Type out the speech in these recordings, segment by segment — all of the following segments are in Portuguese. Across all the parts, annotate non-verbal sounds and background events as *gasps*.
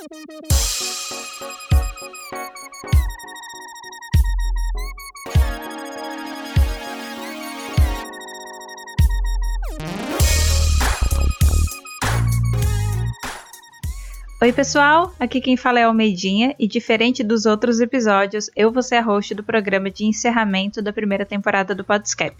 Oi, pessoal! Aqui quem fala é Almeidinha e, diferente dos outros episódios, eu vou ser a host do programa de encerramento da primeira temporada do Podscap.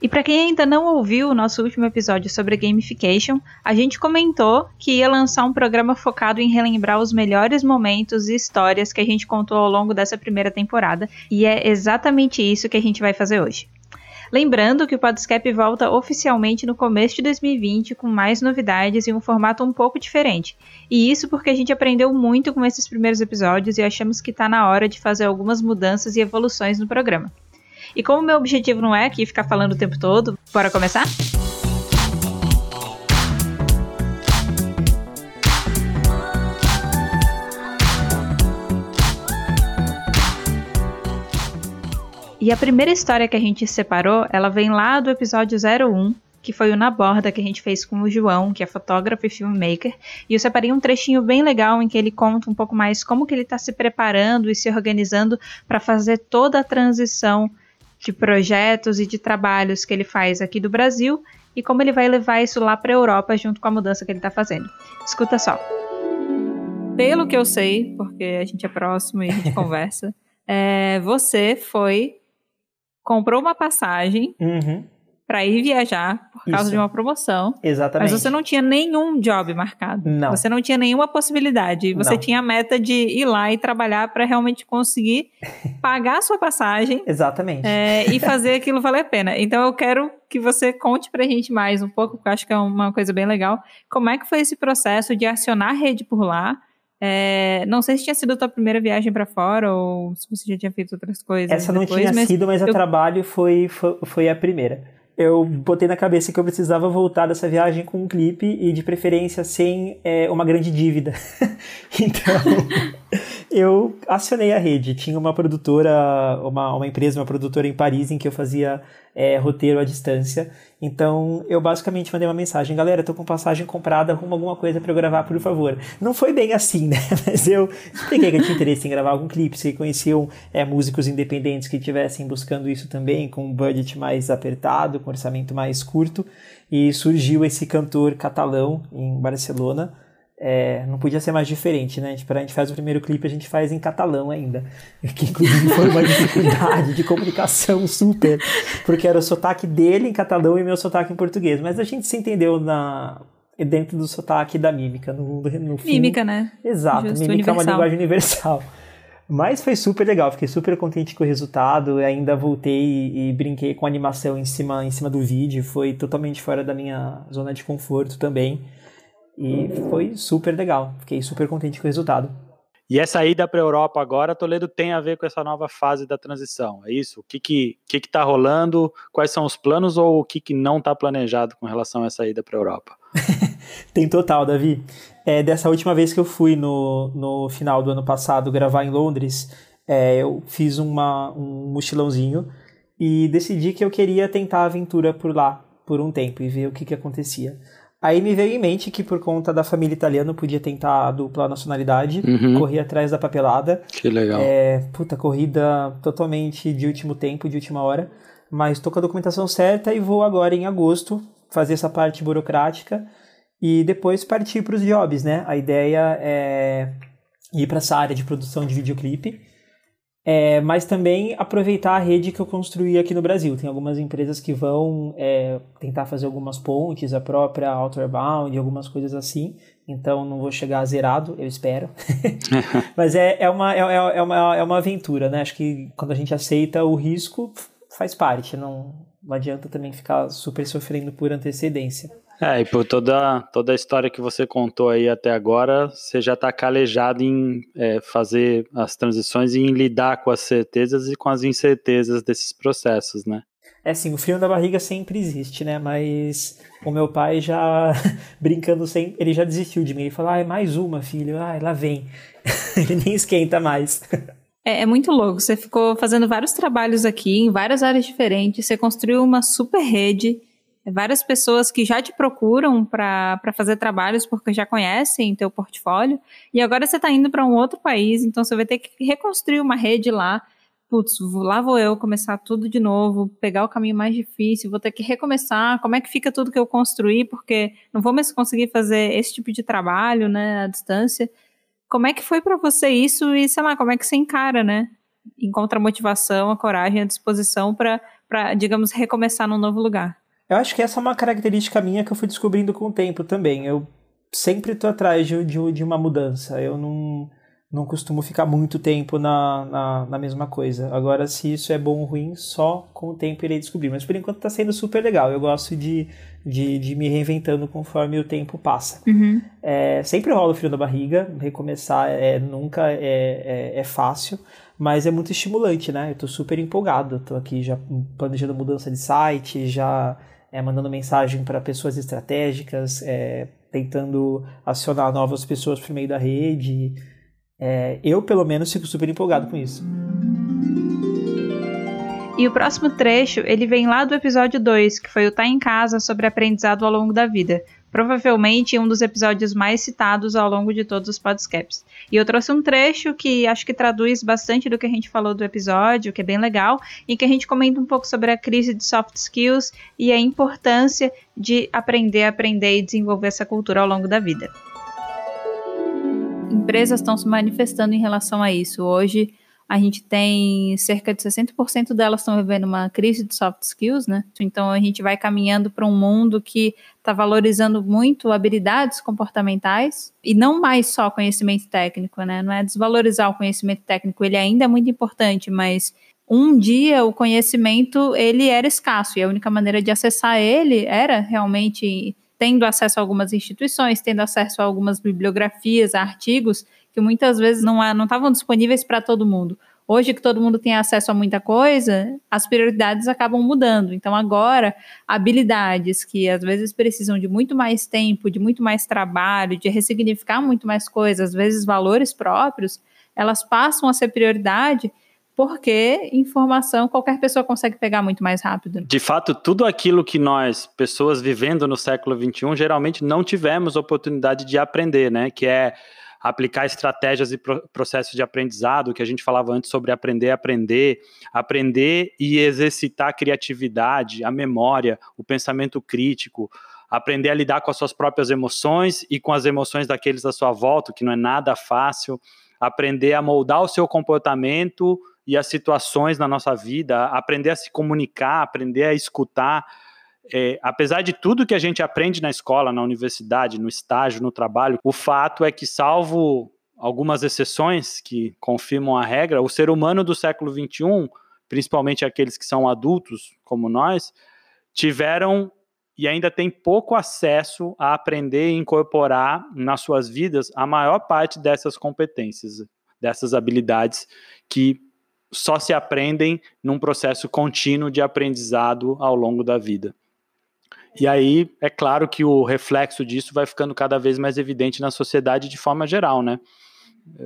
E para quem ainda não ouviu o nosso último episódio sobre gamification, a gente comentou que ia lançar um programa focado em relembrar os melhores momentos e histórias que a gente contou ao longo dessa primeira temporada, e é exatamente isso que a gente vai fazer hoje. Lembrando que o Podscap volta oficialmente no começo de 2020 com mais novidades e um formato um pouco diferente. E isso porque a gente aprendeu muito com esses primeiros episódios e achamos que está na hora de fazer algumas mudanças e evoluções no programa. E como meu objetivo não é aqui ficar falando o tempo todo, bora começar? E a primeira história que a gente separou, ela vem lá do episódio 01, que foi o Na Borda que a gente fez com o João, que é fotógrafo e filmmaker. E eu separei um trechinho bem legal em que ele conta um pouco mais como que ele está se preparando e se organizando para fazer toda a transição de projetos e de trabalhos que ele faz aqui do Brasil e como ele vai levar isso lá para a Europa junto com a mudança que ele está fazendo. Escuta só. Pelo que eu sei, porque a gente é próximo e a gente *laughs* conversa, é, você foi comprou uma passagem Uhum, para ir viajar por causa Isso. de uma promoção, exatamente. mas você não tinha nenhum job marcado. Não. Você não tinha nenhuma possibilidade. Você Não. tinha a meta de ir lá e trabalhar para realmente conseguir *laughs* pagar a sua passagem Exatamente. é, e fazer aquilo valer a pena. Então eu quero que você conte pra gente mais um pouco, porque eu acho que é uma coisa bem legal. Como é que foi esse processo de acionar a rede por lá? É, não sei se tinha sido a tua primeira viagem pra fora ou se você já tinha feito outras coisas. Essa não depois, tinha sido, mas a eu- trabalho foi, foi, foi a primeira. Eu botei na cabeça que eu precisava voltar dessa viagem com um clipe e de preferência sem é, uma grande dívida. *laughs* então, eu acionei a rede. Tinha uma produtora, uma, uma empresa, uma produtora em Paris em que eu fazia é, roteiro à distância. Então, eu basicamente mandei uma mensagem: galera, tô com passagem comprada, arruma alguma coisa pra eu gravar, por favor. Não foi bem assim, né? *laughs* Mas eu expliquei que eu tinha interesse em gravar algum clipe, se conheciam é, músicos independentes que estivessem buscando isso também, com um budget mais apertado, com um orçamento mais curto. E surgiu esse cantor catalão em Barcelona. É, não podia ser mais diferente, né? Tipo, a gente faz o primeiro clipe, a gente faz em catalão ainda. *laughs* Que inclusive foi uma dificuldade de comunicação *laughs* super, porque era o sotaque dele em catalão e meu sotaque em português. Mas a gente se entendeu na dentro do sotaque da mímica. No, no fim. Mímica, né? Exato, Justo, mímica é uma universal. linguagem universal. Mas foi super legal, fiquei super contente com o resultado. Ainda voltei e, e brinquei com animação em cima, em cima do vídeo. Foi totalmente fora da minha zona de conforto também. E foi super legal. Fiquei super contente com o resultado. E essa ida para a Europa agora, Toledo, tem a ver com essa nova fase da transição, é isso? O que que, que, que tá rolando? Quais são os planos ou o que, que não está planejado com relação a essa ida para a Europa? *laughs* Tem total, Davi. É, dessa última vez que eu fui no, no final do ano passado gravar em Londres, é, eu fiz uma, um mochilãozinho e decidi que eu queria tentar a aventura por lá por um tempo e ver o que, que acontecia. Aí me veio em mente que por conta da família italiana eu podia tentar a dupla nacionalidade, Uhum. corri atrás da papelada. Que legal. É, puta, corrida totalmente de último tempo, de última hora. Mas tô com a documentação certa e vou agora em agosto fazer essa parte burocrática e depois partir para os jobs, né? A ideia é ir para essa área de produção de videoclipe, é, mas também aproveitar a rede que eu construí aqui no Brasil. Tem algumas empresas que vão é, tentar fazer algumas pontes, a própria Outward Bound, algumas coisas assim. Então não vou chegar zerado, eu espero. *laughs* Mas é, é, uma, é, é, uma, é uma aventura, né? Acho que quando a gente aceita o risco, faz parte. Não, não adianta também ficar super sofrendo por antecedência. É, e por toda, toda a história que você contou aí até agora, você já está calejado em é, fazer as transições e em lidar com as certezas e com as incertezas desses processos, né? É assim, o frio na barriga sempre existe, né? Mas o meu pai já, *laughs* brincando sempre, ele já desistiu de mim. Ele falou, ah, é mais uma, filho. Ah, lá vem. *laughs* ele nem esquenta mais. É, é muito louco. Você ficou fazendo vários trabalhos aqui, em várias áreas diferentes. Você construiu uma super rede. Várias pessoas que já te procuram para fazer trabalhos porque já conhecem teu portfólio, e agora você está indo para um outro país, então você vai ter que reconstruir uma rede lá. Putz, lá vou eu começar tudo de novo, pegar o caminho mais difícil, vou ter que recomeçar. Como é que fica tudo que eu construí? Porque não vou mais conseguir fazer esse tipo de trabalho, né, à distância. Como é que foi para você isso e, sei lá, como é que você encara, né? Encontra a motivação, a coragem, a disposição para, digamos, recomeçar num novo lugar. Eu acho que essa é uma característica minha que eu fui descobrindo com o tempo também. Eu sempre tô atrás de, de, de uma mudança. Eu não, não costumo ficar muito tempo na, na, na, mesma coisa. Agora, se isso é bom ou ruim, só com o tempo irei descobrir. Mas por enquanto tá sendo super legal. Eu gosto de, de, de me reinventando conforme o tempo passa. Uhum. É, sempre rola o frio na barriga. Recomeçar é, nunca é, é, é fácil mas é muito estimulante, né? Eu tô super empolgado, tô aqui já planejando mudança de site, já é, mandando mensagem para pessoas estratégicas, é, tentando acionar novas pessoas por meio da rede. É, eu, pelo menos, fico super empolgado com isso. E o próximo trecho, ele vem lá do episódio 2, que foi o Tá em Casa sobre aprendizado ao longo da vida provavelmente um dos episódios mais citados ao longo de todos os podcasts. E eu trouxe um trecho que acho que traduz bastante do que a gente falou do episódio, que é bem legal, em que a gente comenta um pouco sobre a crise de soft skills e a importância de aprender, aprender e desenvolver essa cultura ao longo da vida. Empresas estão se manifestando em relação a isso. Hoje, a gente tem cerca de 60% delas estão vivendo uma crise de soft skills, né? Então a gente vai caminhando para um mundo que está valorizando muito habilidades comportamentais e não mais só conhecimento técnico, né? Não é desvalorizar o conhecimento técnico, ele ainda é muito importante, mas um dia o conhecimento ele era escasso e a única maneira de acessar ele era realmente tendo acesso a algumas instituições, tendo acesso a algumas bibliografias, a artigos que muitas vezes não estavam disponíveis para todo mundo. Hoje que todo mundo tem acesso a muita coisa, as prioridades acabam mudando. Então agora, habilidades que às vezes precisam de muito mais tempo, de muito mais trabalho, de ressignificar muito mais coisas, às vezes valores próprios, elas passam a ser prioridade porque informação qualquer pessoa consegue pegar muito mais rápido. De fato, tudo aquilo que nós, pessoas vivendo no século XXI, geralmente não tivemos oportunidade de aprender, né? Que é aplicar estratégias e processos de aprendizado, que a gente falava antes sobre aprender aprender, aprender e exercitar a criatividade, a memória, o pensamento crítico, aprender a lidar com as suas próprias emoções e com as emoções daqueles à sua volta, que não é nada fácil, aprender a moldar o seu comportamento e as situações na nossa vida, aprender a se comunicar, aprender a escutar, é, apesar de tudo que a gente aprende na escola, na universidade, no estágio, no trabalho, o fato é que, salvo algumas exceções que confirmam a regra, o ser humano do século XXI, principalmente aqueles que são adultos, como nós, tiveram e ainda têm pouco acesso a aprender e incorporar nas suas vidas a maior parte dessas competências, dessas habilidades que só se aprendem num processo contínuo de aprendizado ao longo da vida. E aí, é claro que o reflexo disso vai ficando cada vez mais evidente na sociedade de forma geral, né?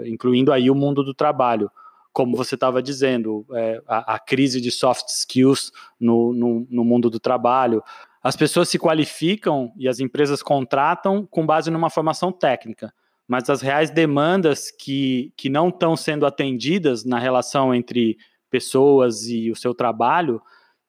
Incluindo aí o mundo do trabalho. Como você estava dizendo, é, a, a, crise de soft skills no, no, no mundo do trabalho. As pessoas se qualificam e as empresas contratam com base numa formação técnica, mas as reais demandas que, que não estão sendo atendidas na relação entre pessoas e o seu trabalho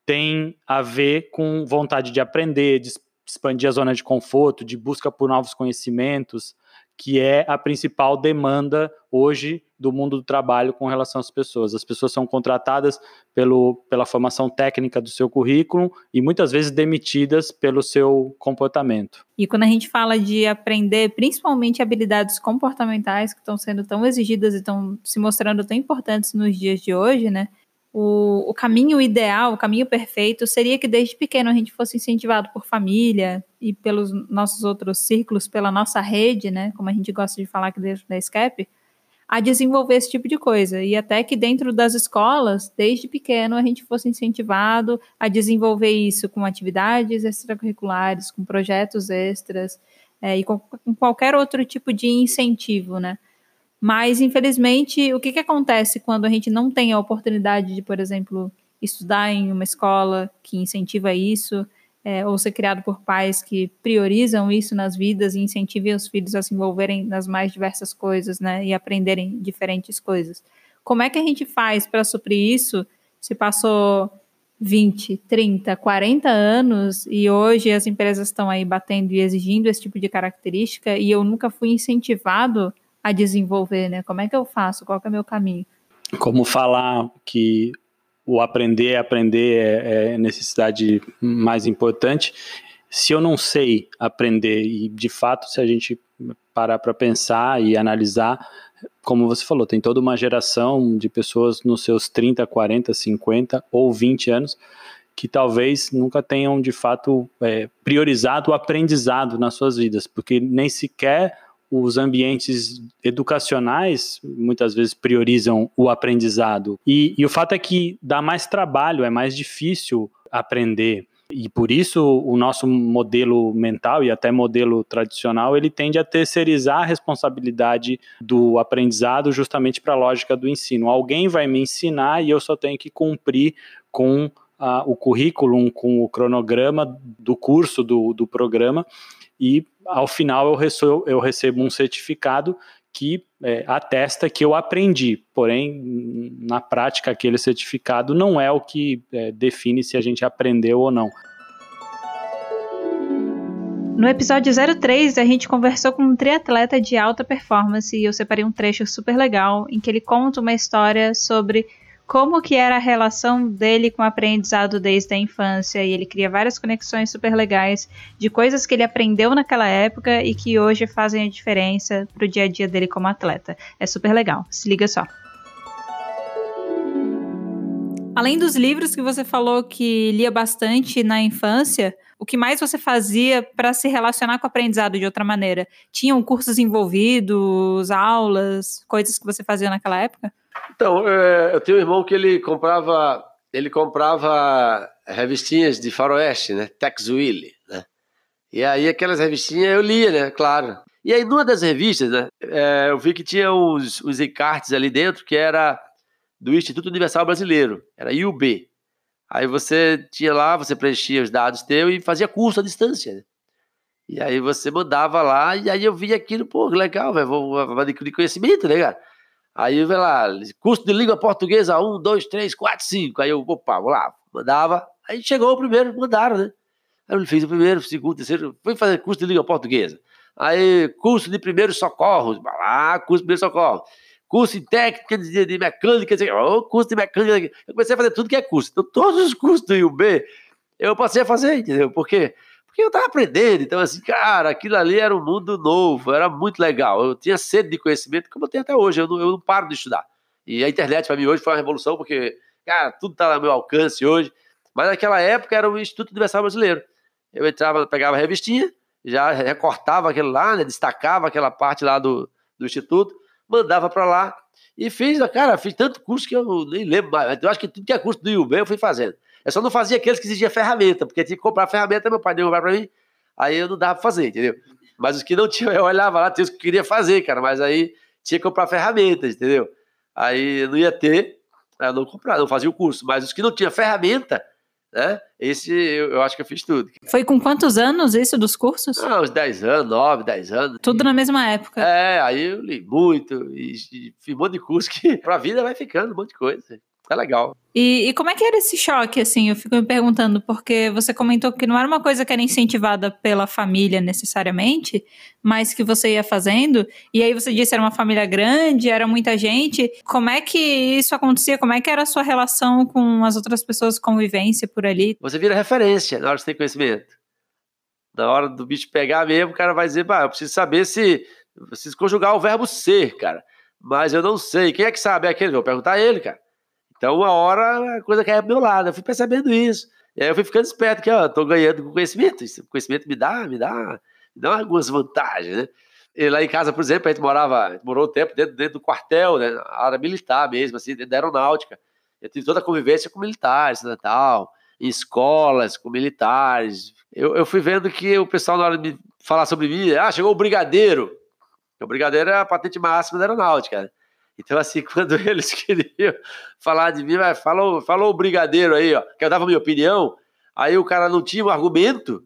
tem a ver com vontade de aprender, de expandir a zona de conforto, de busca por novos conhecimentos, que é a principal demanda hoje do mundo do trabalho com relação às pessoas. As pessoas são contratadas pelo, pela formação técnica do seu currículo e muitas vezes demitidas pelo seu comportamento. E quando a gente fala de aprender, principalmente habilidades comportamentais que estão sendo tão exigidas e estão se mostrando tão importantes nos dias de hoje, né? O, o caminho ideal, o caminho perfeito seria que desde pequeno a gente fosse incentivado por família e pelos nossos outros círculos, pela nossa rede, né, como a gente gosta de falar aqui dentro da SCAP, a desenvolver esse tipo de coisa. E até que dentro das escolas, desde pequeno, a gente fosse incentivado a desenvolver isso com atividades extracurriculares, com projetos extras é, e com, com qualquer outro tipo de incentivo, né? Mas, infelizmente, o que, que acontece quando a gente não tem a oportunidade de, por exemplo, estudar em uma escola que incentiva isso é, ou ser criado por pais que priorizam isso nas vidas e incentivem os filhos a se envolverem nas mais diversas coisas, né, e aprenderem diferentes coisas. Como é que a gente faz para suprir isso? Se passou 20, 30, 40 anos e hoje as empresas estão aí batendo e exigindo esse tipo de característica e eu nunca fui incentivado a desenvolver, né? Como é que eu faço? Qual é o meu caminho? Como falar que o aprender é aprender é, é necessidade mais importante. Se eu não sei aprender e de fato se a gente parar para pensar e analisar, como você falou, tem toda uma geração de pessoas nos seus 30, 40, 50 ou 20 anos que talvez nunca tenham de fato é, priorizado o aprendizado nas suas vidas, porque nem sequer os ambientes educacionais muitas vezes priorizam o aprendizado. E, e o fato é que dá mais trabalho, é mais difícil aprender. E por isso o nosso modelo mental e até modelo tradicional, ele tende a terceirizar a responsabilidade do aprendizado justamente para a lógica do ensino. Alguém vai me ensinar e eu só tenho que cumprir com uh, o currículo, com o cronograma do curso, do, do programa, e ao final eu recebo, eu recebo um certificado que é, atesta que eu aprendi, porém, na prática, aquele certificado não é o que é, define se a gente aprendeu ou não. No episódio 03, a gente conversou com um triatleta de alta performance e eu separei um trecho super legal em que ele conta uma história sobre como que era a relação dele com o aprendizado desde a infância e ele cria várias conexões super legais de coisas que ele aprendeu naquela época e que hoje fazem a diferença pro dia a dia dele como atleta. É super legal. Se liga só. Além dos livros que você falou que lia bastante na infância, o que mais você fazia para se relacionar com o aprendizado de outra maneira? Tinham cursos envolvidos, aulas, coisas que você fazia naquela época? Então, é, eu tenho um irmão que ele comprava, ele comprava revistinhas de faroeste, né? Tex Willy, né? E aí aquelas revistinhas eu lia, né? Claro. E aí numa das revistas, né? É, eu vi que tinha uns, uns encartes ali dentro que era do Instituto Universal Brasileiro, era IUB. Aí você tinha lá, você preenchia os dados teu e fazia curso à distância, né? E aí você mandava lá, e aí eu via aquilo, pô, legal, velho, vou, vou adquirir conhecimento, né, cara? Aí, vai lá, curso de língua portuguesa, um, dois, três, quatro, cinco. Aí eu, opa, vou lá, mandava. Aí chegou o primeiro, mandaram, né? Aí eu fiz o primeiro, o segundo, o terceiro, fui fazer curso de língua portuguesa. Aí, curso de primeiros socorros, vai lá, curso de primeiros socorros. Curso em técnica de, de mecânica, oh, curso de mecânica. Eu comecei a fazer tudo que é curso. Então, todos os cursos do IUB, eu passei a fazer, entendeu? Porque porque eu estava aprendendo, então assim, cara, aquilo ali era um mundo novo, era muito legal. Eu tinha sede de conhecimento, como eu tenho até hoje, eu não, eu não paro de estudar. E a internet para mim hoje foi uma revolução, porque, cara, tudo está ao meu alcance hoje. Mas naquela época era o Instituto Universal Brasileiro. Eu entrava, pegava a revistinha, já recortava aquilo lá, né, destacava aquela parte lá do, do Instituto, mandava para lá e fiz, cara, fiz tanto curso que eu nem lembro mais. Eu acho que tudo que é curso do IUB eu fui fazendo. Eu só não fazia aqueles que exigiam ferramenta, porque tinha que comprar ferramenta, meu pai deu comprar pra mim, aí eu não dava pra fazer, entendeu? Mas os que não tinham, eu olhava lá, tinha os que queria fazer, cara, mas aí tinha que comprar ferramentas, entendeu? Aí eu não ia ter, eu não comprava, não fazia o curso. Mas os que não tinham ferramenta, né? Esse eu, eu, acho que eu fiz tudo. Foi com quantos anos isso dos cursos? Ah, uns 10 anos, 9, 10 anos. Tudo e... na mesma época. É, aí eu li muito e, e fiz um monte de curso que *laughs* pra vida vai ficando um monte de coisa. É legal. E, e, como é que era esse choque, assim? Eu fico me perguntando, porque você comentou que não era uma coisa que era incentivada pela família necessariamente, mas que você ia fazendo, e aí você disse era uma família grande, era muita gente. Como é que isso acontecia? Como é que era a sua relação com as outras pessoas, convivência por ali? Você vira referência na hora que você tem conhecimento. Na hora do bicho pegar mesmo, o cara vai dizer, bah, eu preciso saber se. Eu preciso conjugar o verbo ser, cara. Mas eu não sei. Quem é que sabe? É aquele? Vou perguntar a ele, cara. Então, uma hora a coisa cai pro meu lado. Eu fui percebendo isso. E aí eu fui ficando esperto que, ó, tô ganhando conhecimento. Esse conhecimento me dá, me dá, me dá algumas vantagens, né? E lá em casa, por exemplo, a gente morava, a gente morou um tempo dentro, dentro do quartel, né? A área militar mesmo, assim, dentro da aeronáutica. Eu tive toda a convivência com militares, né, tal, em escolas, com militares. Eu, eu fui vendo que o pessoal, na hora de falar sobre mim, ah, chegou o brigadeiro. O brigadeiro é a patente máxima da aeronáutica, né? Então, assim, *laughs* quando eles queriam falar de mim, falou, falou o brigadeiro aí, ó, que eu dava minha opinião, Aí o cara não tinha um argumento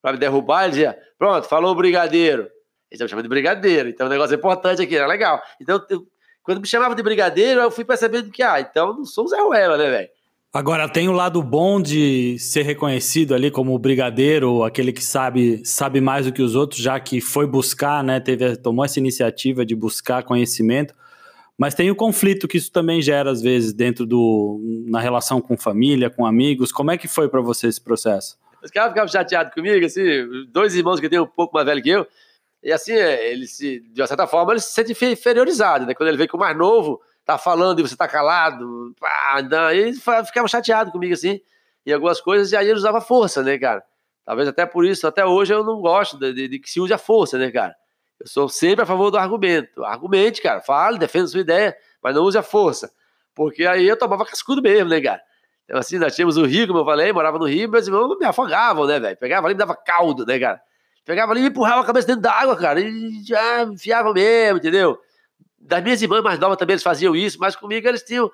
para me derrubar, ele dizia, pronto, falou brigadeiro. Eles me chamam de brigadeiro, então o um negócio importante aqui, era legal. Então, eu, quando me chamavam de brigadeiro, eu fui percebendo que, ah, então não sou o Zé Ruela, né, velho? Agora, tem o lado bom de ser reconhecido ali como brigadeiro, aquele que sabe, sabe mais do que os outros, já que foi buscar, né, teve, tomou essa iniciativa de buscar conhecimento. Mas tem o conflito que isso também gera, às vezes, dentro do. na relação com família, com amigos. Como é que foi para você esse processo? Os caras ficavam chateados comigo, assim, dois irmãos que têm um pouco mais velho que eu, e assim, ele se, de uma certa forma, ele se sente inferiorizado, né? Quando ele vê que o mais novo tá falando e você tá calado, pá, não, ele ficava chateado comigo assim, em algumas coisas, e aí ele usava força, né, cara? Talvez até por isso, até hoje eu não gosto de, de, de que se use a força, né, cara? Eu sou sempre a favor do argumento. Argumente, cara, fale, defenda sua ideia, mas não use a força. Porque aí eu tomava cascudo mesmo, né, cara? Então, assim, nós tínhamos o Rio, como eu falei, morava no Rio, meus irmãos me afogavam, né, velho? Pegava ali e me dava caldo, né, cara? Pegava ali e me empurrava a cabeça dentro d'água, cara, e já enfiava mesmo, entendeu? Das minhas irmãs mais novas também eles faziam isso, mas comigo eles tinham,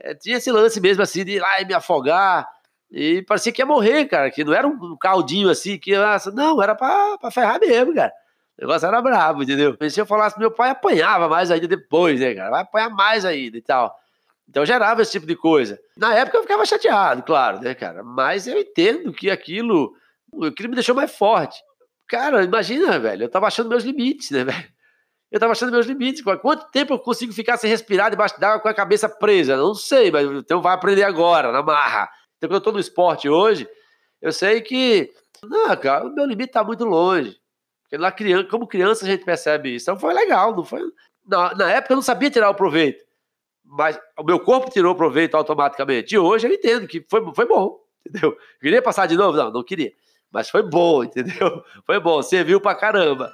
é, tinha esse lance mesmo assim de ir lá e me afogar. E parecia que ia morrer, cara, que não era um caldinho assim, que não, era pra, pra ferrar mesmo, cara. O negócio era brabo, entendeu? E se eu falasse, meu pai apanhava mais ainda depois, né, cara? Vai apanhar mais ainda e tal. Então gerava esse tipo de coisa. Na época eu ficava chateado, claro, né, cara? Mas eu entendo que aquilo, aquilo me deixou mais forte. Cara, imagina, velho, eu tava achando meus limites, né, *laughs* velho? Eu tava achando meus limites. Quanto tempo eu consigo ficar sem respirar debaixo d'água com a cabeça presa? Não sei, mas então vai aprender agora, na marra. Então, quando eu tô no esporte hoje, eu sei que. Não, cara, o meu limite tá muito longe. Porque lá, criança, como criança a gente percebe isso. Então foi legal, não foi. Na, na época eu não sabia tirar o proveito. Mas o meu corpo tirou proveito automaticamente. E hoje eu entendo que foi, foi bom, entendeu? Queria passar de novo? Não, não queria. Mas foi bom, *laughs* entendeu? Foi bom, serviu pra caramba.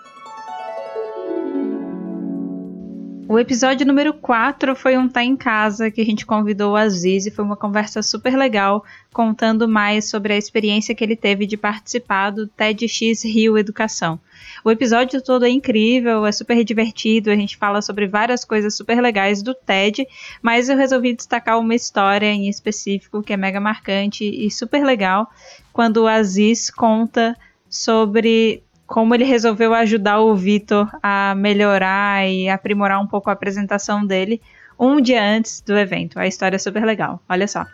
O episódio número 4 foi um Tá em Casa, que a gente convidou o Aziz e foi uma conversa super legal, contando mais sobre a experiência que ele teve de participar do TEDx Rio Educação. O episódio todo é incrível, é super divertido, a gente fala sobre várias coisas super legais do TED, mas eu resolvi destacar uma história em específico que é mega marcante e super legal, quando o Aziz conta sobre como ele resolveu ajudar o Vitor a melhorar e aprimorar um pouco a apresentação dele um dia antes do evento. A história é super legal. Olha só.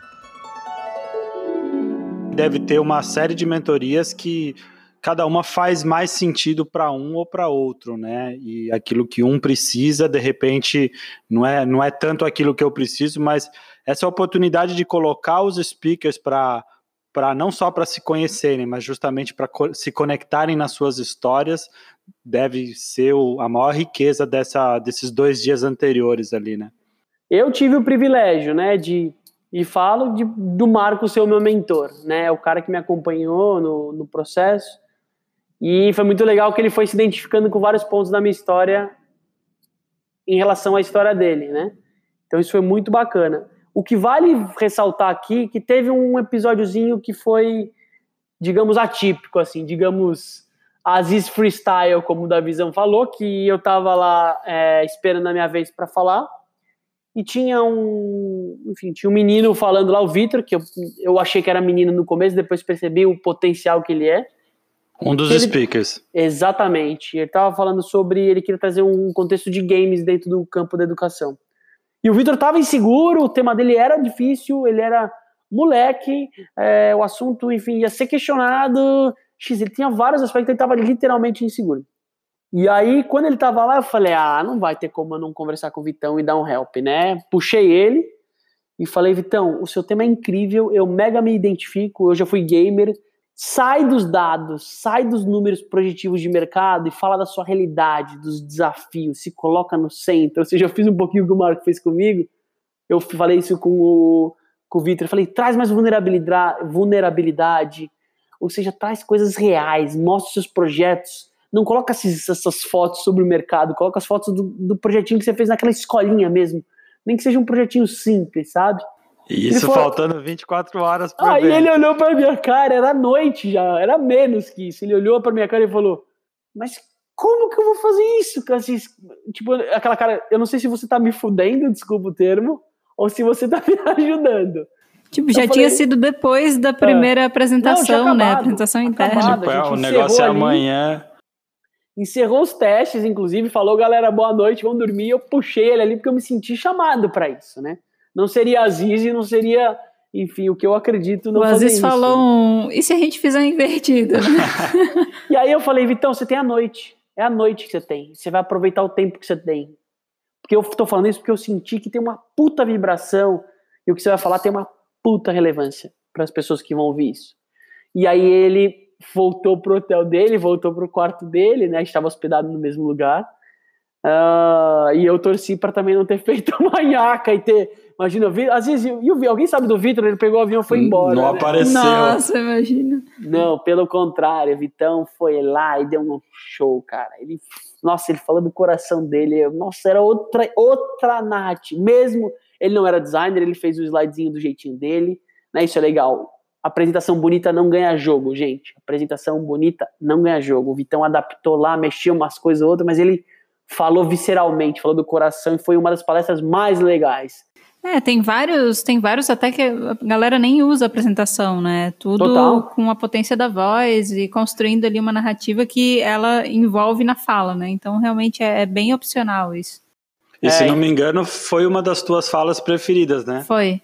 Deve ter uma série de mentorias que cada uma faz mais sentido para um ou para outro, né? E aquilo que um precisa, de repente, não é, não é tanto aquilo que eu preciso, mas essa oportunidade de colocar os speakers para para não só para se conhecerem, mas justamente para co se conectarem nas suas histórias, deve ser o, a maior riqueza dessa, desses dois dias anteriores ali, né? Eu tive o privilégio, né, de e falo de, do Marco ser o meu mentor, né, o cara que me acompanhou no, no processo e foi muito legal que ele foi se identificando com vários pontos da minha história em relação à história dele, né? Então isso foi muito bacana. O que vale ressaltar aqui que teve um episódiozinho que foi, digamos, atípico, assim, digamos, Aziz Freestyle, como o Davizão falou, que eu tava lá é, esperando a minha vez para falar, e tinha um, enfim, tinha um menino falando lá, o Vitor, que eu, eu achei que era menino no começo, depois percebi o potencial que ele é. Um dos ele, speakers. Exatamente. Ele estava falando sobre. Ele queria trazer um contexto de games dentro do campo da educação. E o Vitor estava inseguro, o tema dele era difícil, ele era moleque, é, o assunto, enfim, ia ser questionado. X, ele tinha vários aspectos, ele estava literalmente inseguro. E aí, quando ele estava lá, eu falei: ah, não vai ter como eu não conversar com o Vitão e dar um help, né? Puxei ele e falei: Vitão, o seu tema é incrível, eu mega me identifico, eu já fui gamer sai dos dados, sai dos números projetivos de mercado e fala da sua realidade, dos desafios, se coloca no centro. Ou seja, eu fiz um pouquinho o que o Marco fez comigo. Eu falei isso com o, com o Victor. Eu falei, traz mais vulnerabilidade, vulnerabilidade, ou seja, traz coisas reais, mostra seus projetos. Não coloca esses, essas fotos sobre o mercado, coloca as fotos do, do projetinho que você fez naquela escolinha mesmo. Nem que seja um projetinho simples, sabe? Isso falou, faltando 24 horas para Aí ele olhou para minha cara, era noite já, era menos que isso. Ele olhou para minha cara e falou: Mas como que eu vou fazer isso? Tipo, aquela cara, eu não sei se você tá me fudendo, desculpa o termo, ou se você tá *laughs* me ajudando. Tipo, já tinha sido depois da primeira apresentação, não, né? Acabado, apresentação interna. Acabado, tipo, o negócio é amanhã. Encerrou os testes, inclusive, falou, galera, boa noite, vamos dormir. Eu puxei ele ali porque eu me senti chamado para isso, né? Não seria Aziz e não seria, enfim, o que eu acredito no O Aziz falou um, e se a gente fizer invertido? Né? *laughs* e aí eu falei, Vitão, você tem a noite. É a noite que você tem. Você vai aproveitar o tempo que você tem. Porque eu tô falando isso porque eu senti que tem uma puta vibração e o que você vai falar tem uma puta relevância para as pessoas que vão ouvir isso. E aí ele voltou pro hotel dele, voltou pro quarto dele, né? Estava hospedado no mesmo lugar. Uh, e eu torci para também não ter *laughs* feito uma nhaca e ter. Imagina, às vezes, e o, alguém sabe do Vitor, ele pegou o avião e foi embora. Não né? apareceu. Nossa, imagina. Não, pelo contrário, Vitão foi lá e deu um show, cara. Ele, nossa, ele falou do coração dele. Nossa, era outra, outra Nath. Mesmo ele não era designer, ele fez o slidezinho do jeitinho dele, né? Isso é legal. Apresentação bonita não ganha jogo, gente. Apresentação bonita não ganha jogo. O Vitão adaptou lá, mexeu umas coisas ou outras, mas ele falou visceralmente, falou do coração e foi uma das palestras mais legais. É, tem vários, tem vários até que a galera nem usa apresentação, né? Tudo Total. com a potência da voz e construindo ali uma narrativa que ela envolve na fala, né? Então realmente é, é bem opcional isso. E é, se não me engano, foi uma das tuas falas preferidas, né? Foi,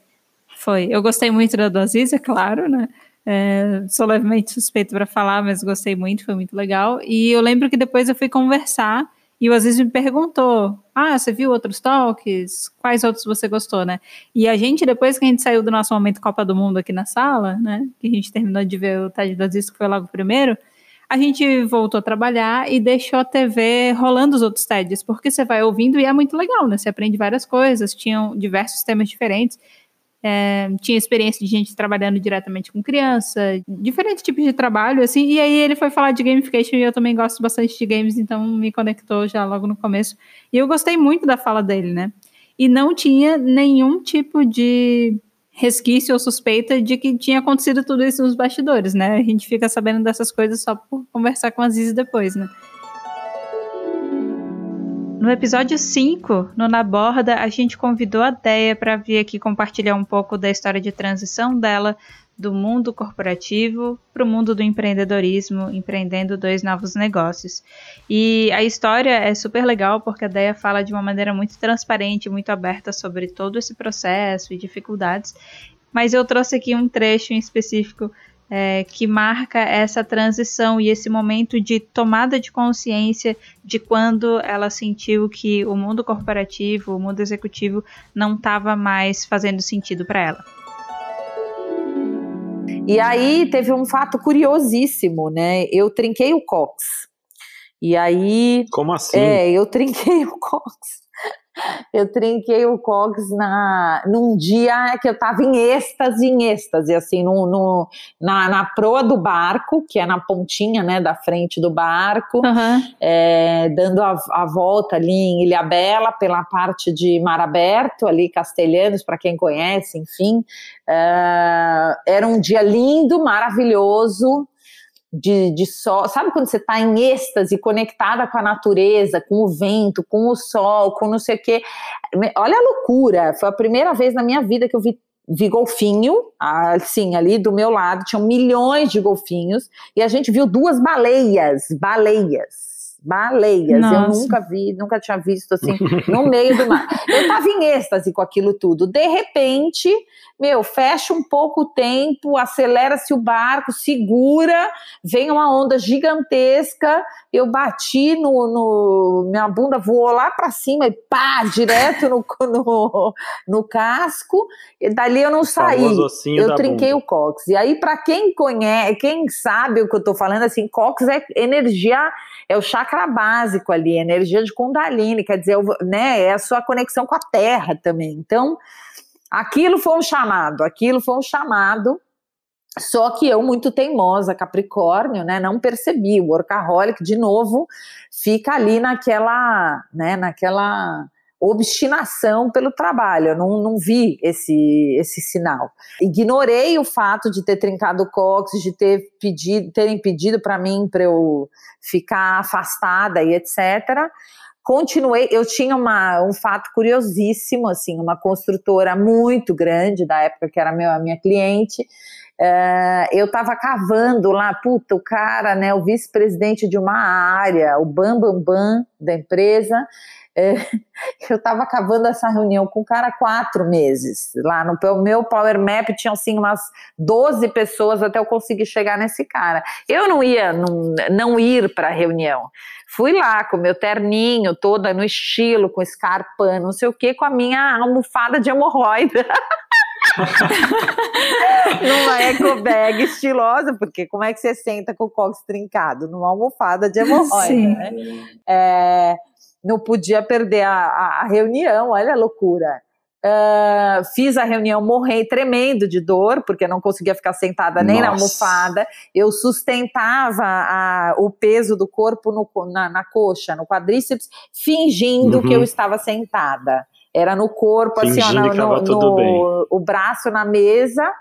foi. Eu gostei muito da do Aziz, é claro, né? É, sou levemente suspeito para falar, mas gostei muito, foi muito legal. E eu lembro que depois eu fui conversar e o Aziz me perguntou: Ah, você viu outros talks? Quais outros você gostou, né? E a gente, depois que a gente saiu do nosso momento Copa do Mundo aqui na sala, né? Que a gente terminou de ver o TED do Aziz, que foi logo primeiro a gente voltou a trabalhar e deixou a TV rolando os outros TEDs, porque você vai ouvindo e é muito legal, né? Você aprende várias coisas, tinham diversos temas diferentes. É, tinha experiência de gente trabalhando diretamente com criança, diferentes tipos de trabalho, assim, e aí ele foi falar de gamification e eu também gosto bastante de games, então me conectou já logo no começo. E eu gostei muito da fala dele, né? E não tinha nenhum tipo de resquício ou suspeita de que tinha acontecido tudo isso nos bastidores, né? A gente fica sabendo dessas coisas só por conversar com a Ziz depois, né? No episódio 5, no Na Borda, a gente convidou a Deia para vir aqui compartilhar um pouco da história de transição dela do mundo corporativo para o mundo do empreendedorismo, empreendendo dois novos negócios. E a história é super legal porque a Deia fala de uma maneira muito transparente, muito aberta sobre todo esse processo e dificuldades. Mas eu trouxe aqui um trecho em específico é, que marca essa transição e esse momento de tomada de consciência de quando ela sentiu que o mundo corporativo, o mundo executivo não estava mais fazendo sentido para ela. E aí teve um fato curiosíssimo, né? Eu trinquei o cox. E aí. Como assim? É, eu trinquei o cox eu trinquei o Cogs na, num dia que eu estava em êxtase, em êxtase, assim, no, no, na, na proa do barco, que é na pontinha, né, da frente do barco, uhum. é, dando a, a, volta ali em Ilha Bela, pela parte de Mar Aberto, ali, Castelhanos, para quem conhece, enfim. É, era um dia lindo, maravilhoso, de, de sol. Sabe quando você está em êxtase, conectada com a natureza, com o vento, com o sol, com não sei o quê? Olha a loucura! Foi a primeira vez na minha vida que eu vi vi golfinho, assim, ali do meu lado, tinham milhões de golfinhos, e a gente viu duas baleias, baleias baleias. Nossa. Eu nunca vi, nunca tinha visto assim, no meio do mar. Eu tava em êxtase com aquilo tudo. De repente, meu, fecha um pouco o tempo, acelera-se o barco, segura, vem uma onda gigantesca. Eu bati no. no minha bunda voou lá para cima e pá, direto no, no, no casco. E dali eu não saí. Eu trinquei bunda. o cox. E aí, para quem conhece, quem sabe o que eu tô falando, assim, cox é energia é o chakra básico ali, energia de Kundalini, quer dizer, né, é a sua conexão com a terra também. Então, aquilo foi um chamado, aquilo foi um chamado. Só que eu, muito teimosa, Capricórnio, né, não percebi. O workaholic, de novo, fica ali naquela, né, naquela obstinação pelo trabalho. Eu não, não vi esse, esse sinal. Ignorei o fato de ter trincado o cox, de ter pedido, terem pedido para mim para eu ficar afastada e etc. continuei, eu tinha uma, um fato curiosíssimo, assim, uma construtora muito grande da época que era meu, a minha cliente, Uh, eu estava cavando lá, puta, o cara, né, o vice-presidente de uma área, o bam, bam, bam da empresa, uh, *laughs* eu estava cavando essa reunião com o cara há quatro meses. Lá no meu Power Map tinham assim umas 12 pessoas até eu conseguir chegar nesse cara. Eu não ia não, não ir para a reunião. Fui lá com meu terninho, toda no estilo, com escarpa, não sei o que, com a minha almofada de hemorroida. *laughs* numa eco bag estilosa, porque como é que você senta com o cox trincado? Numa almofada de hemorroida, né? É, não podia perder a, a, a, reunião, olha a loucura. Uh, fiz a reunião morrer tremendo de dor, porque não conseguia ficar sentada nem Nossa. na almofada. Eu sustentava a, o peso do corpo no, na, na, coxa, no quadríceps, fingindo uhum. que eu estava sentada. Era no corpo, assim, ó, no, no, no o braço na mesa.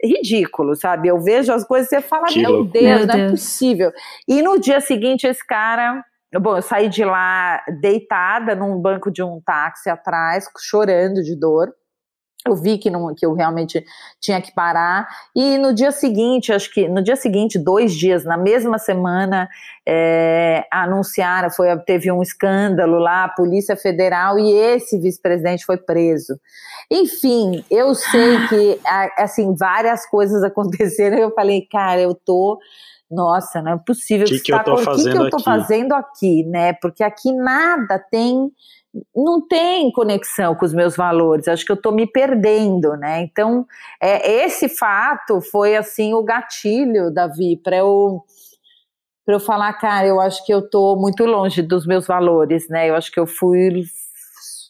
Ridículo, sabe? Eu vejo as coisas e você fala, que meu Deus, meu não é Deus. é possível. E no dia seguinte, esse cara. Bom, eu saí de lá deitada num banco de um táxi atrás, chorando de dor eu vi que, não, que eu realmente tinha que parar. E no dia seguinte, acho que no dia seguinte, dois dias, na mesma semana, é, anunciaram, foi, teve um escândalo lá, a Polícia Federal, e esse vice-presidente foi preso. Enfim, eu sei *gasps* que assim, várias coisas *laughs* aconteceram, e eu falei, cara, eu tô nossa, não é possível que, que, que eu fazendo que, que eu tô fazendo aqui, né? Porque aqui nada tem não tem conexão com os meus valores, acho que eu estou me perdendo, né? Então, é, esse fato foi assim o gatilho, Davi, para eu para eu falar, cara, eu acho que eu estou muito longe dos meus valores, né? Eu acho que eu fui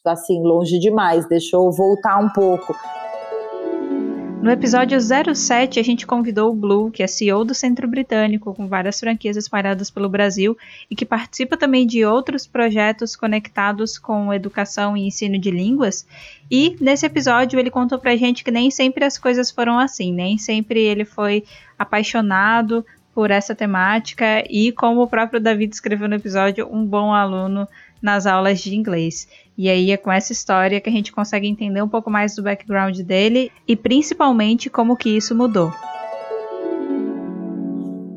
assim longe demais, deixa eu voltar um pouco. No episódio 07, a gente convidou o Blue, que é CEO do Centro Britânico, com várias franquias espalhadas pelo Brasil e que participa também de outros projetos conectados com educação e ensino de línguas. E nesse episódio ele contou pra gente que nem sempre as coisas foram assim, nem sempre ele foi apaixonado por essa temática e, como o próprio David escreveu no episódio, um bom aluno nas aulas de inglês. E aí é com essa história que a gente consegue entender um pouco mais do background dele e principalmente como que isso mudou.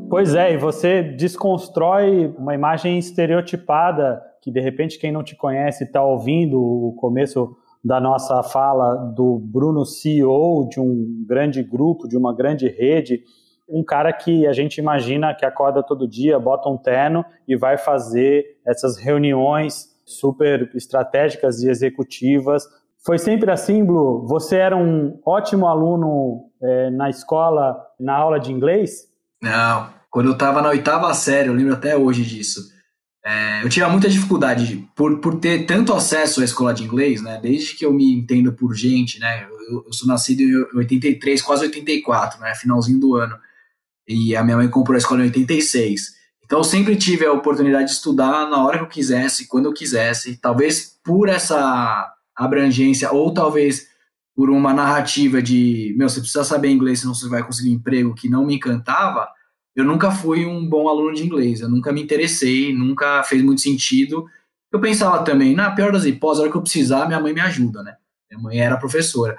Pois é, e você desconstrói uma imagem estereotipada que de repente quem não te conhece está ouvindo o começo da nossa fala do Bruno CEO de um grande grupo, de uma grande rede, um cara que a gente imagina que acorda todo dia, bota um terno e vai fazer essas reuniões super estratégicas e executivas. Foi sempre assim, Blue? Você era um ótimo aluno é, na escola, na aula de inglês? Não. Quando eu estava na oitava série, eu lembro até hoje disso. É, eu tinha muita dificuldade por, por ter tanto acesso à escola de inglês, né? Desde que eu me entendo por gente, né? Eu, eu sou nascido em 83, quase 84, né? Finalzinho do ano. E a minha mãe comprou a escola em 86. Então eu sempre tive a oportunidade de estudar na hora que eu quisesse, quando eu quisesse. Talvez por essa abrangência, ou talvez por uma narrativa de, meu, você precisa saber inglês, senão você vai conseguir um emprego que não me encantava. Eu nunca fui um bom aluno de inglês, eu nunca me interessei, nunca fez muito sentido. Eu pensava também, na pior das hipóteses, na hora que eu precisar, minha mãe me ajuda, né? Minha mãe era professora.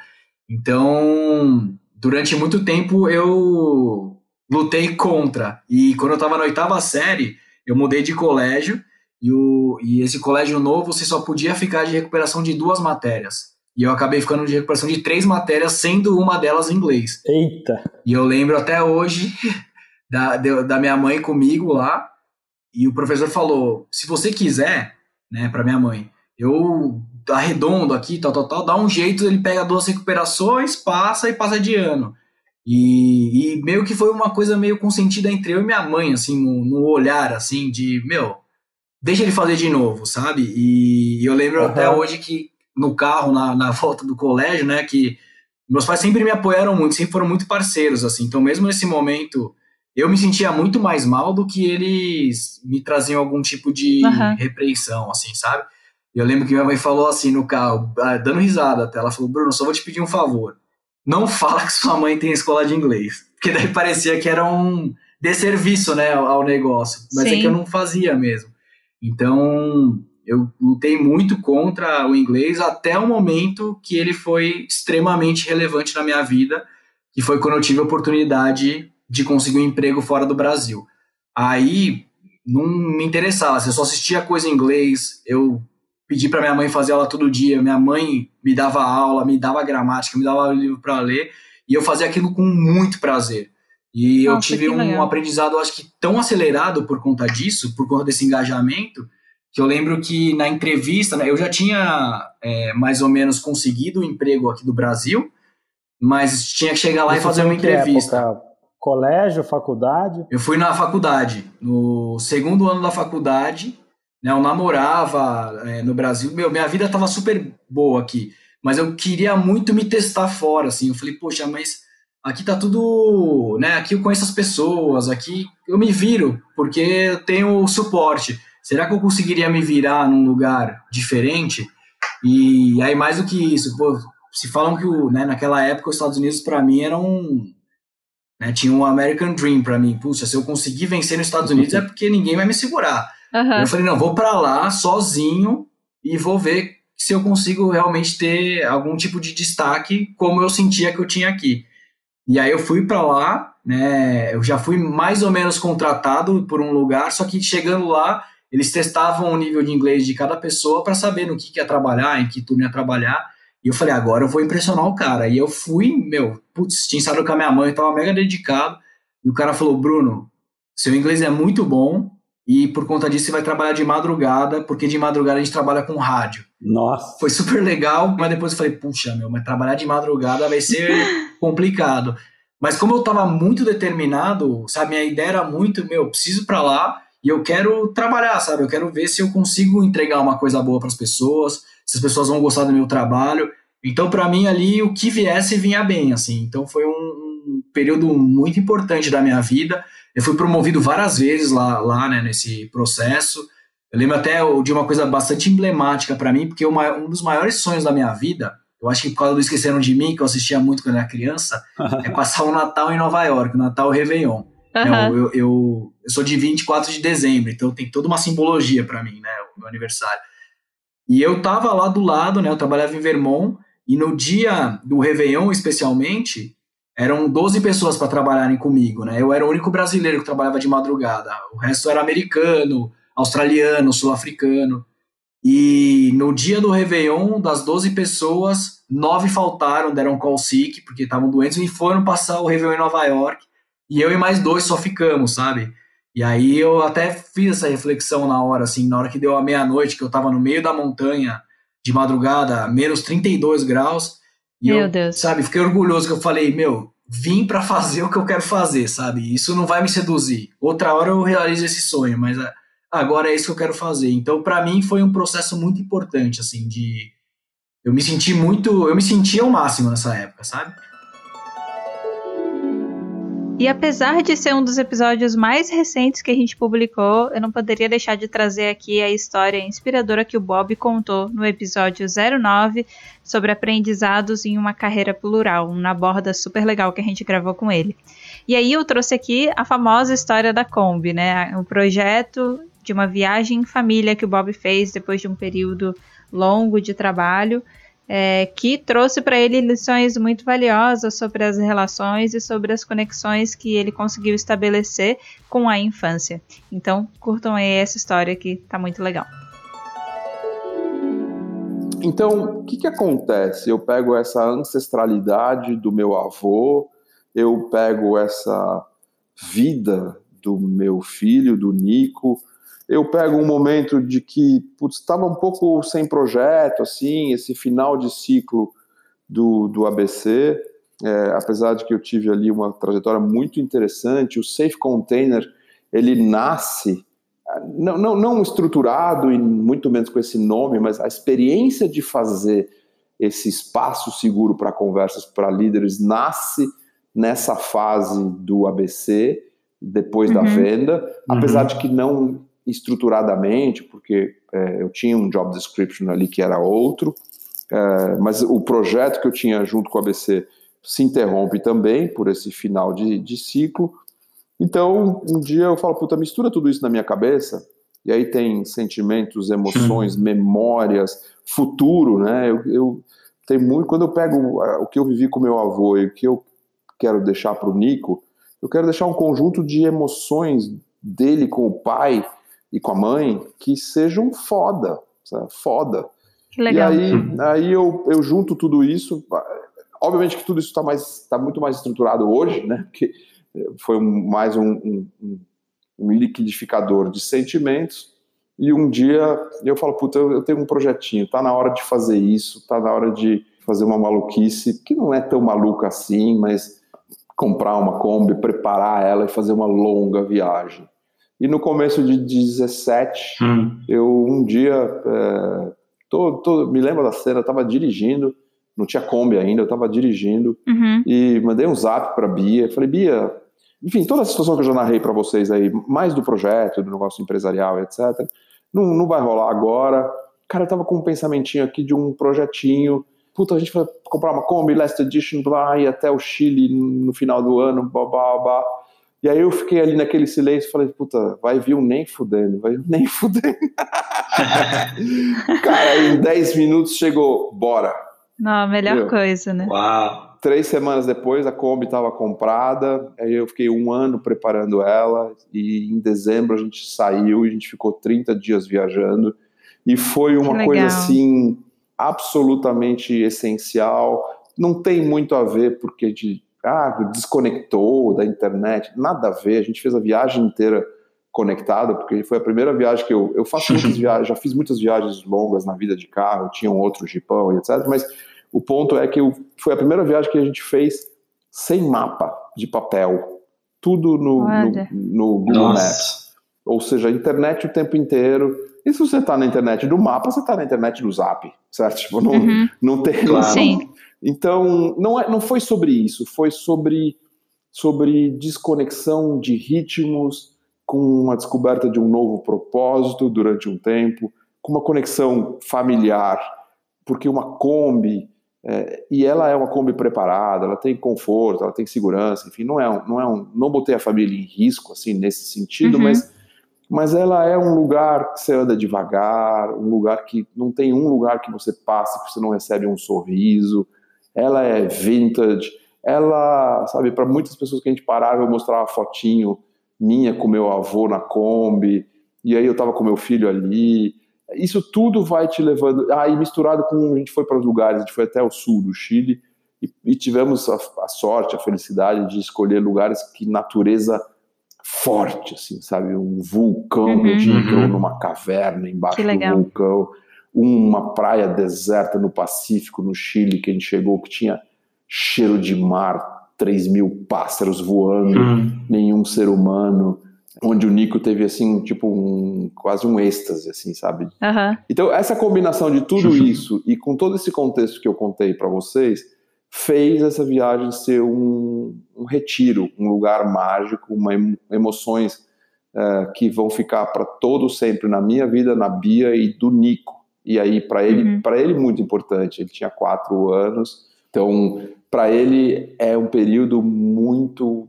Então, durante muito tempo eu lutei contra. E quando eu estava na oitava série, eu mudei de colégio e, o, e esse colégio novo você só podia ficar de recuperação de duas matérias. E eu acabei ficando de recuperação de três matérias, sendo uma delas em inglês. Eita! E eu lembro até hoje *laughs* da, da minha mãe comigo lá, e o professor falou: se você quiser, né, para minha mãe, eu arredondo aqui, tal, tal, tal, dá um jeito, ele pega duas recuperações, passa e passa de ano. E, e, meio que foi uma coisa meio consentida entre eu e minha mãe, assim, no, no, olhar, assim, de, meu, deixa ele fazer de novo, sabe? E eu lembro uhum. até hoje que no carro, na, na *laughs* volta do colégio, né, que meus pais sempre me apoiaram muito, sempre foram muito parceiros, assim, então mesmo nesse momento eu me sentia muito mais mal do que eles me traziam algum tipo de uhum. repreensão, assim, sabe? Eu lembro que minha mãe falou assim no carro, ah, dando risada até, ela falou, Bruno, só vou te pedir um favor não fala que sua mãe tem escola de inglês. Porque daí parecia que era um desserviço, né, ao negócio. Mas Sim. é que eu não fazia mesmo. Então, eu lutei muito contra o inglês até o momento que ele foi extremamente relevante na minha vida, que foi quando eu tive a oportunidade de conseguir um emprego fora do Brasil. Aí não me interessava, se eu só assistia coisa em inglês, eu pedi para minha mãe fazer aula todo dia, minha mãe me dava aula, me dava gramática, me dava livro para ler, e eu fazia aquilo com muito prazer. E Nossa, eu tive um legal. aprendizado, acho que tão acelerado por conta disso, por conta desse engajamento, que eu lembro que na entrevista, né, eu já tinha é, mais ou menos conseguido o um emprego aqui do Brasil, mas tinha que chegar lá Isso e fazer uma entrevista. Época? Colégio, faculdade? Eu fui na faculdade, no segundo ano da faculdade, né, eu namorava é, no Brasil, meu, minha vida estava super boa aqui, mas eu queria muito me testar fora, assim, eu falei, poxa, mas aqui tá tudo, né, aqui eu conheço as pessoas, aqui eu me viro, porque eu tenho suporte, será que eu conseguiria me virar num lugar diferente? E aí, mais do que isso, pô, se falam que o, né, naquela época os Estados Unidos para mim eram um, né, tinha um American Dream para mim. Puxa, se eu conseguir vencer nos Estados Unidos é *laughs* porque ninguém vai me segurar. Uhum. Eu falei, não, vou para lá sozinho e vou ver se eu consigo realmente ter algum tipo de destaque como eu sentia que eu tinha aqui. E aí eu fui para lá, né, eu já fui mais ou menos contratado por um lugar, só que chegando lá eles testavam o nível de inglês de cada pessoa para saber no que, que ia trabalhar, em que turno ia trabalhar. E eu falei, agora eu vou impressionar o cara. E eu fui, meu, putz, tinha estado com a minha mãe, tava mega dedicado. E o cara falou, Bruno, seu inglês é muito bom e por conta disso você vai trabalhar de madrugada, porque de madrugada a gente trabalha com rádio. Nossa. Foi super legal, mas depois eu falei, puxa, meu, mas trabalhar de madrugada vai ser *laughs* complicado. Mas como eu tava muito determinado, sabe, minha ideia era muito, meu, preciso para lá e eu quero trabalhar, sabe? Eu quero ver se eu consigo entregar uma coisa boa para as pessoas, se as pessoas vão gostar do meu trabalho. Então, para mim, ali, o que viesse vinha bem, assim. Então, foi um, um, período muito importante da minha vida. Eu fui promovido várias vezes lá, lá né, nesse processo. Eu lembro até de uma coisa bastante emblemática para mim, porque uma, um dos maiores sonhos da minha vida, eu acho que por causa do Esqueceram de Mim, que eu assistia muito quando era criança, *laughs* é passar o Natal em Nova York, o Natal Réveillon. Uhum. Eu, eu, eu, sou de 24 de dezembro, então tem toda uma simbologia para mim, né? O meu aniversário. E eu tava lá do lado, né? Eu trabalhava em Vermont, e no dia do Réveillon, especialmente, eram 12 pessoas para trabalharem comigo, né? Eu era o único brasileiro que trabalhava de madrugada. O resto era americano, australiano, sul-africano. E no dia do Réveillon, das 12 pessoas, nove faltaram, deram call sick, porque estavam doentes, e foram passar o Réveillon em Nova York e eu e mais dois só ficamos, sabe? E aí eu até fiz essa reflexão na hora, assim, na hora que deu a meia-noite, que eu tava no meio da montanha, de madrugada, menos 32 graus. E meu eu, Deus. sabe, fiquei orgulhoso que eu falei, meu, vim para fazer o que eu quero fazer, sabe? Isso não vai me seduzir. Outra hora eu realizo esse sonho, mas agora é isso que eu quero fazer. Então, para mim foi um processo muito importante, assim, de eu me senti muito, eu me senti ao máximo nessa época, sabe? E apesar de ser um dos episódios mais recentes que a gente publicou, eu não poderia deixar de trazer aqui a história inspiradora que o Bob contou no episódio 09 sobre aprendizados em uma carreira plural, uma borda super legal que a gente gravou com ele. E aí eu trouxe aqui a famosa história da Kombi, né? O projeto de uma viagem em família que o Bob fez depois de um período longo de trabalho é, que trouxe para ele lições muito valiosas sobre as relações e sobre as conexões que ele conseguiu estabelecer com a infância. Então, curtam aí essa história que tá muito legal. Então, o que, que acontece? Eu pego essa ancestralidade do meu avô, eu pego essa vida do meu filho, do Nico, eu pego um momento de que estava um pouco sem projeto, assim, esse final de ciclo do, do ABC, é, apesar de que eu tive ali uma trajetória muito interessante, o Safe Container, ele nasce, não, não, não estruturado e muito menos com esse nome, mas a experiência de fazer esse espaço seguro para conversas para líderes nasce nessa fase do ABC, depois uhum. da venda, apesar uhum. de que não estruturadamente, porque é, eu tinha um job description ali que era outro, é, mas o projeto que eu tinha junto com a ABC se interrompe também por esse final de, de ciclo. Então, um dia eu falo, puta, mistura tudo isso na minha cabeça e aí tem sentimentos, emoções, memórias, futuro, né? Eu, eu tenho muito. Quando eu pego o que eu vivi com meu avô e o que eu quero deixar para o Nico, eu quero deixar um conjunto de emoções dele com o pai e com a mãe que sejam foda, sabe? foda. Que legal. E aí, aí eu, eu junto tudo isso. Obviamente que tudo isso está mais, tá muito mais estruturado hoje, né? Porque foi um, mais um, um, um, liquidificador de sentimentos. E um dia eu falo, puta, eu, eu tenho um projetinho, tá na hora de fazer isso, tá na hora de fazer uma maluquice, que não é tão maluca assim, mas comprar uma Kombi, preparar ela e fazer uma longa viagem. E no começo de 17, hum. eu um dia, é, tô, tô, me lembro da cena, eu tava dirigindo, não tinha Kombi ainda, eu tava dirigindo uhum. e mandei um zap para Bia, falei, Bia, enfim, toda a situação que eu já narrei para vocês aí, mais do projeto, do negócio empresarial, etc., não, não vai rolar agora. Cara, eu tava com um pensamentinho aqui de um projetinho. Puta, a gente vai comprar uma Kombi, Last Edition, blá, e até o Chile no final do ano, blá, blá, blá. E aí eu fiquei ali naquele silêncio e falei, puta, vai vir um nem fudendo, vai vir um nem *laughs* fudendo. Cara, em 10 minutos chegou, bora. Não, a melhor Meu. coisa, né? Uau três semanas depois a Kombi estava comprada, aí eu fiquei um ano preparando ela e em dezembro a gente saiu e a gente ficou 30 dias viajando e foi uma coisa assim absolutamente essencial. Não tem muito a ver porque de ah, desconectou da internet, nada a ver. A gente fez a viagem inteira conectada, porque foi a primeira viagem que eu, eu faço *laughs* muitas viagens, já fiz muitas viagens longas na vida de carro, tinha um outro jipão e etc, mas o ponto é que eu, foi a primeira viagem que a gente fez sem mapa de papel. Tudo no, no, no, Google Nossa. Maps. Ou seja, internet o tempo inteiro. E se você está na internet do mapa, você está na internet do Zap, certo? Tipo, não, uhum. não tem. Claro. Sim. Então, não, é, não foi sobre isso, foi sobre, sobre desconexão de ritmos, com uma descoberta de um novo propósito durante um tempo, com uma conexão familiar, porque uma Kombi é, e ela é uma Kombi preparada, ela tem conforto, ela tem segurança, enfim, não é um, não é um, não botei a família em risco assim nesse sentido, uhum. mas mas ela é um lugar que você anda devagar, um lugar que não tem um lugar que você passe que você não recebe um sorriso. Ela é vintage, ela, sabe, para muitas pessoas que a gente parava, eu mostrava fotinho minha com meu avô na Kombi, e aí eu tava com meu filho ali, isso tudo vai te levando. Aí, ah, misturado com. A gente foi para os lugares, a gente foi até o sul do Chile e, e tivemos a, a, sorte, a felicidade de escolher lugares que natureza forte, assim, sabe? Um vulcão, uhum. a gente entrou uhum. numa caverna embaixo do vulcão, uma praia deserta no Pacífico, no Chile, que a gente chegou, que tinha cheiro de mar, 3 mil pássaros voando, uhum. nenhum ser humano onde o Nico teve assim, tipo um quase um êxtase, assim, sabe? Uhum. Então essa combinação de tudo isso e com todo esse contexto que eu contei para vocês fez essa viagem ser um, um retiro, um lugar mágico, uma emoções uh, que vão ficar para todo sempre na minha vida, na Bia e do Nico. E aí para ele, uhum. para ele muito importante. Ele tinha quatro anos, então para ele é um período muito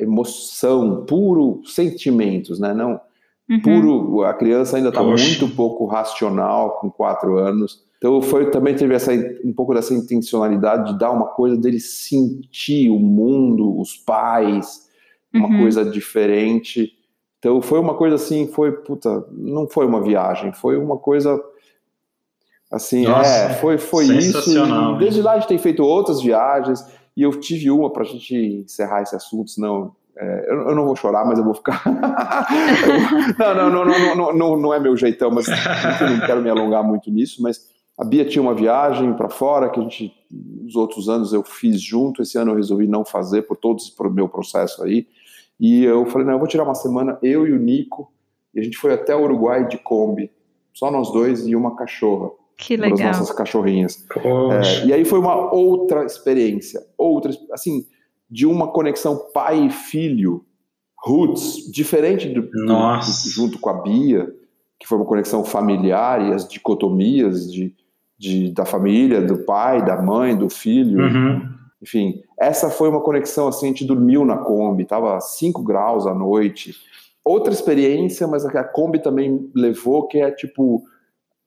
emoção, puro sentimentos, né? Não uhum. puro. A criança ainda está muito pouco racional com quatro anos. Então foi também teve essa um pouco dessa intencionalidade de dar uma coisa dele sentir o mundo, os pais, uma uhum. coisa diferente. Então foi uma coisa assim, foi puta, não foi uma viagem, foi uma coisa assim, Nossa, é, foi foi isso. E desde lá a gente tem feito outras viagens. E eu tive uma para a gente encerrar esse assunto, senão é, eu, eu, não vou chorar, mas eu vou ficar. *laughs* não, não, não, não, não, não, não é meu jeitão, mas enfim, não quero me alongar muito nisso. Mas a Bia tinha uma viagem para fora que a gente, nos outros anos eu fiz junto. Esse ano eu resolvi não fazer por todo esse meu processo aí. E eu falei, não, eu vou tirar uma semana, eu e o Nico, e a gente foi até o Uruguai de Kombi, só nós dois e uma cachorra. Que legal. Das nossas cachorrinhas. É, e aí foi uma outra experiência, outra, assim, de uma conexão pai e filho, roots, diferente do, do, junto com a Bia, que foi uma conexão familiar e as dicotomias de, de da família, do pai, da mãe, do filho. Uhum. Enfim, essa foi uma conexão assim, a gente dormiu na Kombi, tava 5 graus à noite, outra experiência, mas a Kombi também levou, que é tipo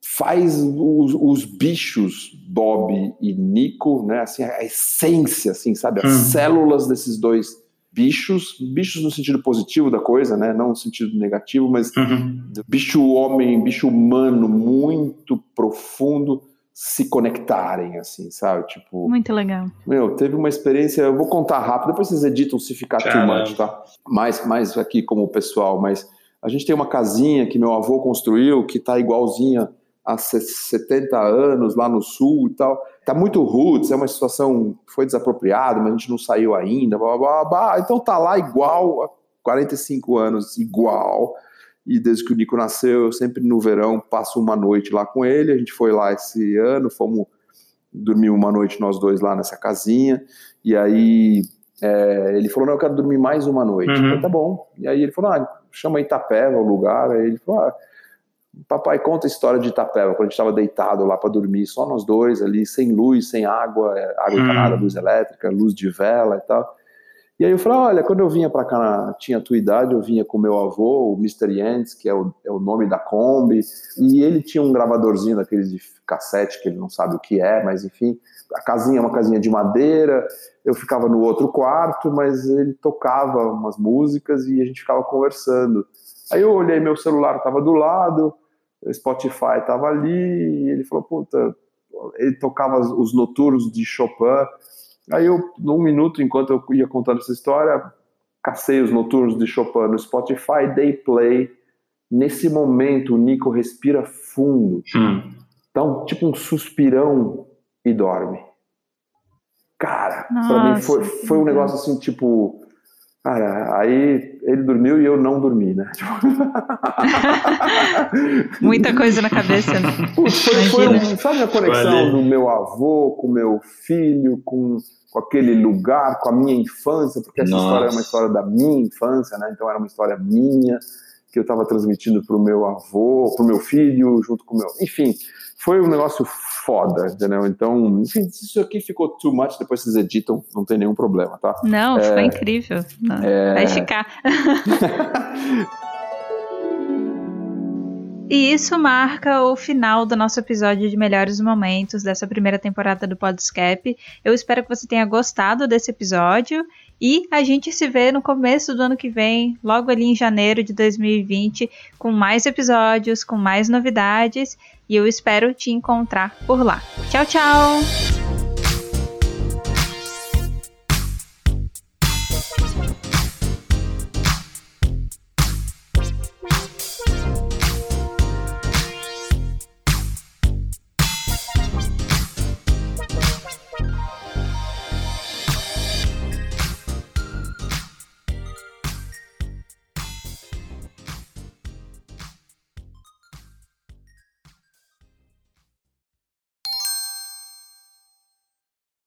faz os, os, bichos Bob e Nico, né? Assim, a essência, assim, sabe, as hum. células desses dois bichos, bichos no sentido positivo da coisa, né? Não no sentido negativo, mas uhum. bicho homem, bicho humano muito profundo se conectarem, assim, sabe? Tipo. Muito legal. Meu, teve uma experiência. Eu vou contar rápido, depois vocês editam se ficar Caramba. too much, tá? Mais, mais aqui como pessoal, mas a gente tem uma casinha que meu avô construiu que tá igualzinha há 70 anos lá no sul e tal. Tá muito roots, é uma situação foi desapropriada, mas a gente não saiu ainda, blá, blá, blá. Então tá lá igual há 45 anos, igual. E desde que o Nico nasceu, eu sempre no verão passo uma noite lá com ele. A gente foi lá esse ano, fomos dormir uma noite nós dois lá nessa casinha. E aí é, ele falou: Não, eu quero dormir mais uma noite. Uhum. Eu falei, tá bom. E aí ele falou: ah, chama Itapeva o lugar. Aí ele falou: ah, Papai conta a história de Itapeva, quando a gente estava deitado lá para dormir, só nós dois ali, sem luz, sem água, é, água encanada, hum. luz elétrica, luz de vela e tal. E aí eu falei, olha, quando eu vinha para cá, tinha a tua idade, eu vinha com meu avô, o Mr. Yentz, que é o, é o nome da Kombi, e ele tinha um gravadorzinho daqueles de cassete, que ele não sabe o que é, mas enfim, a casinha é uma casinha de madeira, eu ficava no outro quarto, mas ele tocava umas músicas e a gente ficava conversando. Aí eu olhei, meu celular estava do lado, Spotify estava ali, e ele falou, puta, ele tocava os noturnos de Chopin. Aí eu, num minuto, enquanto eu ia contando essa história, cacei os noturnos de Chopin no Spotify, dei play. Nesse momento, o Nico respira fundo. Hum. Então, tipo um suspirão e dorme. Cara, Nossa, pra mim foi, foi um negócio assim, tipo, Cara, aí ele dormiu e eu não dormi, né? *laughs* Muita coisa na cabeça. Né? Foi, foi um, sabe a conexão Valeu. do meu avô com meu filho, com, com aquele lugar, com a minha infância, porque essa Nossa. história é uma história da minha infância, né? Então era uma história minha que eu estava transmitindo para o meu avô, para o meu filho, junto com o meu. Enfim, foi um negócio foda, entendeu? Então, enfim, se isso aqui ficou too much, depois vocês editam, não tem nenhum problema, tá? Não, é, ficou incrível. Não, é... Vai ficar. *laughs* E isso marca o final do nosso episódio de melhores momentos dessa primeira temporada do Podscape. Eu espero que você tenha gostado desse episódio e a gente se vê no começo do ano que vem, logo ali em janeiro de 2020, com mais episódios, com mais novidades e eu espero te encontrar por lá. Tchau, tchau!